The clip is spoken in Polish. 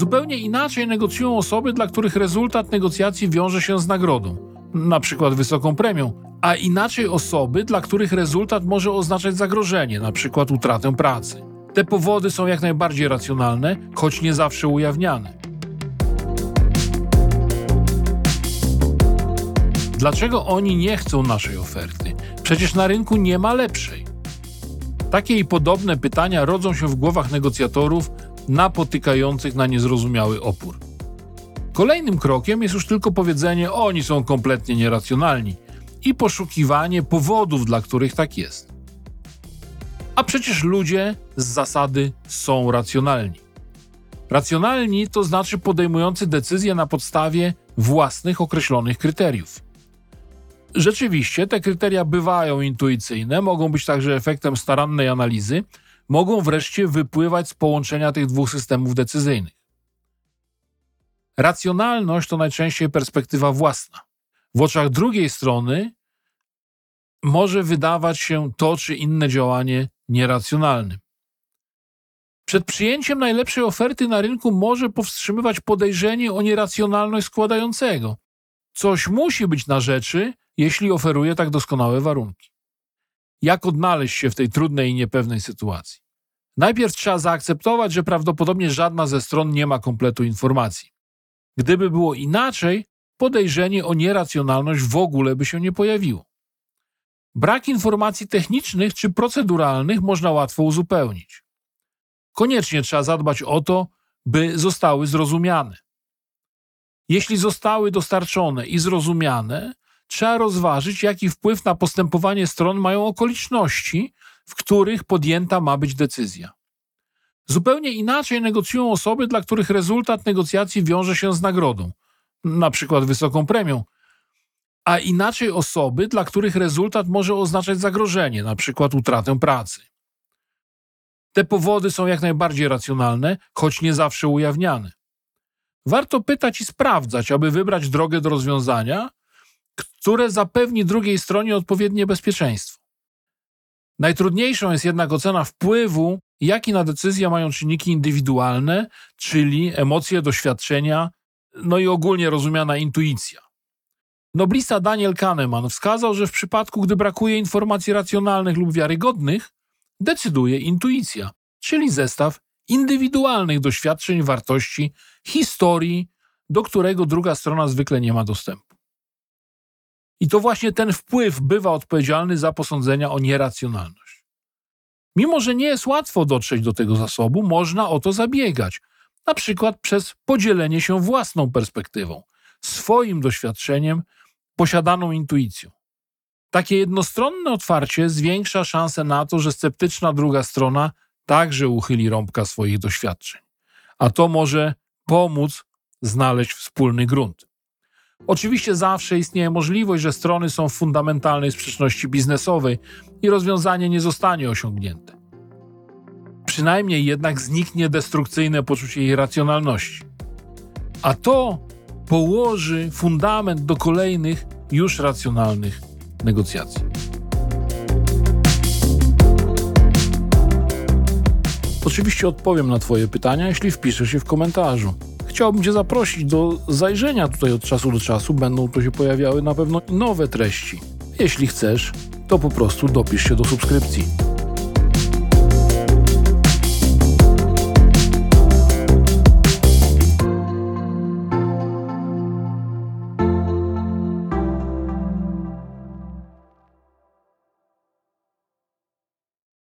Zupełnie inaczej negocjują osoby, dla których rezultat negocjacji wiąże się z nagrodą, na przykład wysoką premią, a inaczej osoby, dla których rezultat może oznaczać zagrożenie, na przykład utratę pracy. Te powody są jak najbardziej racjonalne, choć nie zawsze ujawniane. Dlaczego oni nie chcą naszej oferty? Przecież na rynku nie ma lepszej. Takie i podobne pytania rodzą się w głowach negocjatorów napotykających na niezrozumiały opór. Kolejnym krokiem jest już tylko powiedzenie: oni są kompletnie nieracjonalni i poszukiwanie powodów, dla których tak jest. A przecież ludzie z zasady są racjonalni. Racjonalni to znaczy podejmujący decyzje na podstawie własnych określonych kryteriów. Rzeczywiście te kryteria bywają intuicyjne, mogą być także efektem starannej analizy, mogą wreszcie wypływać z połączenia tych dwóch systemów decyzyjnych. Racjonalność to najczęściej perspektywa własna. W oczach drugiej strony może wydawać się to czy inne działanie nieracjonalnym. Przed przyjęciem najlepszej oferty na rynku może powstrzymywać podejrzenie o nieracjonalność składającego. Coś musi być na rzeczy, jeśli oferuje tak doskonałe warunki. Jak odnaleźć się w tej trudnej i niepewnej sytuacji? Najpierw trzeba zaakceptować, że prawdopodobnie żadna ze stron nie ma kompletu informacji. Gdyby było inaczej, podejrzenie o nieracjonalność w ogóle by się nie pojawiło. Brak informacji technicznych czy proceduralnych można łatwo uzupełnić. Koniecznie trzeba zadbać o to, by zostały zrozumiane. Jeśli zostały dostarczone i zrozumiane, trzeba rozważyć, jaki wpływ na postępowanie stron mają okoliczności, w których podjęta ma być decyzja. Zupełnie inaczej negocjują osoby, dla których rezultat negocjacji wiąże się z nagrodą, na przykład wysoką premią, a inaczej osoby, dla których rezultat może oznaczać zagrożenie, na przykład utratę pracy. Te powody są jak najbardziej racjonalne, choć nie zawsze ujawniane. Warto pytać i sprawdzać, aby wybrać drogę do rozwiązania, które zapewni drugiej stronie odpowiednie bezpieczeństwo. Najtrudniejszą jest jednak ocena wpływu, jaki na decyzję mają czynniki indywidualne, czyli emocje, doświadczenia, no i ogólnie rozumiana intuicja. Noblista Daniel Kahneman wskazał, że w przypadku, gdy brakuje informacji racjonalnych lub wiarygodnych, decyduje intuicja, czyli zestaw indywidualnych doświadczeń, wartości, historii, do którego druga strona zwykle nie ma dostępu. I to właśnie ten wpływ bywa odpowiedzialny za posądzenia o nieracjonalność. Mimo, że nie jest łatwo dotrzeć do tego zasobu, można o to zabiegać, na przykład przez podzielenie się własną perspektywą, swoim doświadczeniem, posiadaną intuicją. Takie jednostronne otwarcie zwiększa szanse na to, że sceptyczna druga strona także uchyli rąbka swoich doświadczeń, a to może pomóc znaleźć wspólny grunt. Oczywiście zawsze istnieje możliwość, że strony są w fundamentalnej sprzeczności biznesowej i rozwiązanie nie zostanie osiągnięte. Przynajmniej jednak zniknie destrukcyjne poczucie jej racjonalności. A to położy fundament do kolejnych, już racjonalnych negocjacji. Oczywiście odpowiem na Twoje pytania, jeśli wpiszesz je w komentarzu chciałbym Cię zaprosić do zajrzenia tutaj od czasu do czasu. Będą tu się pojawiały na pewno nowe treści. Jeśli chcesz, to po prostu dopisz się do subskrypcji.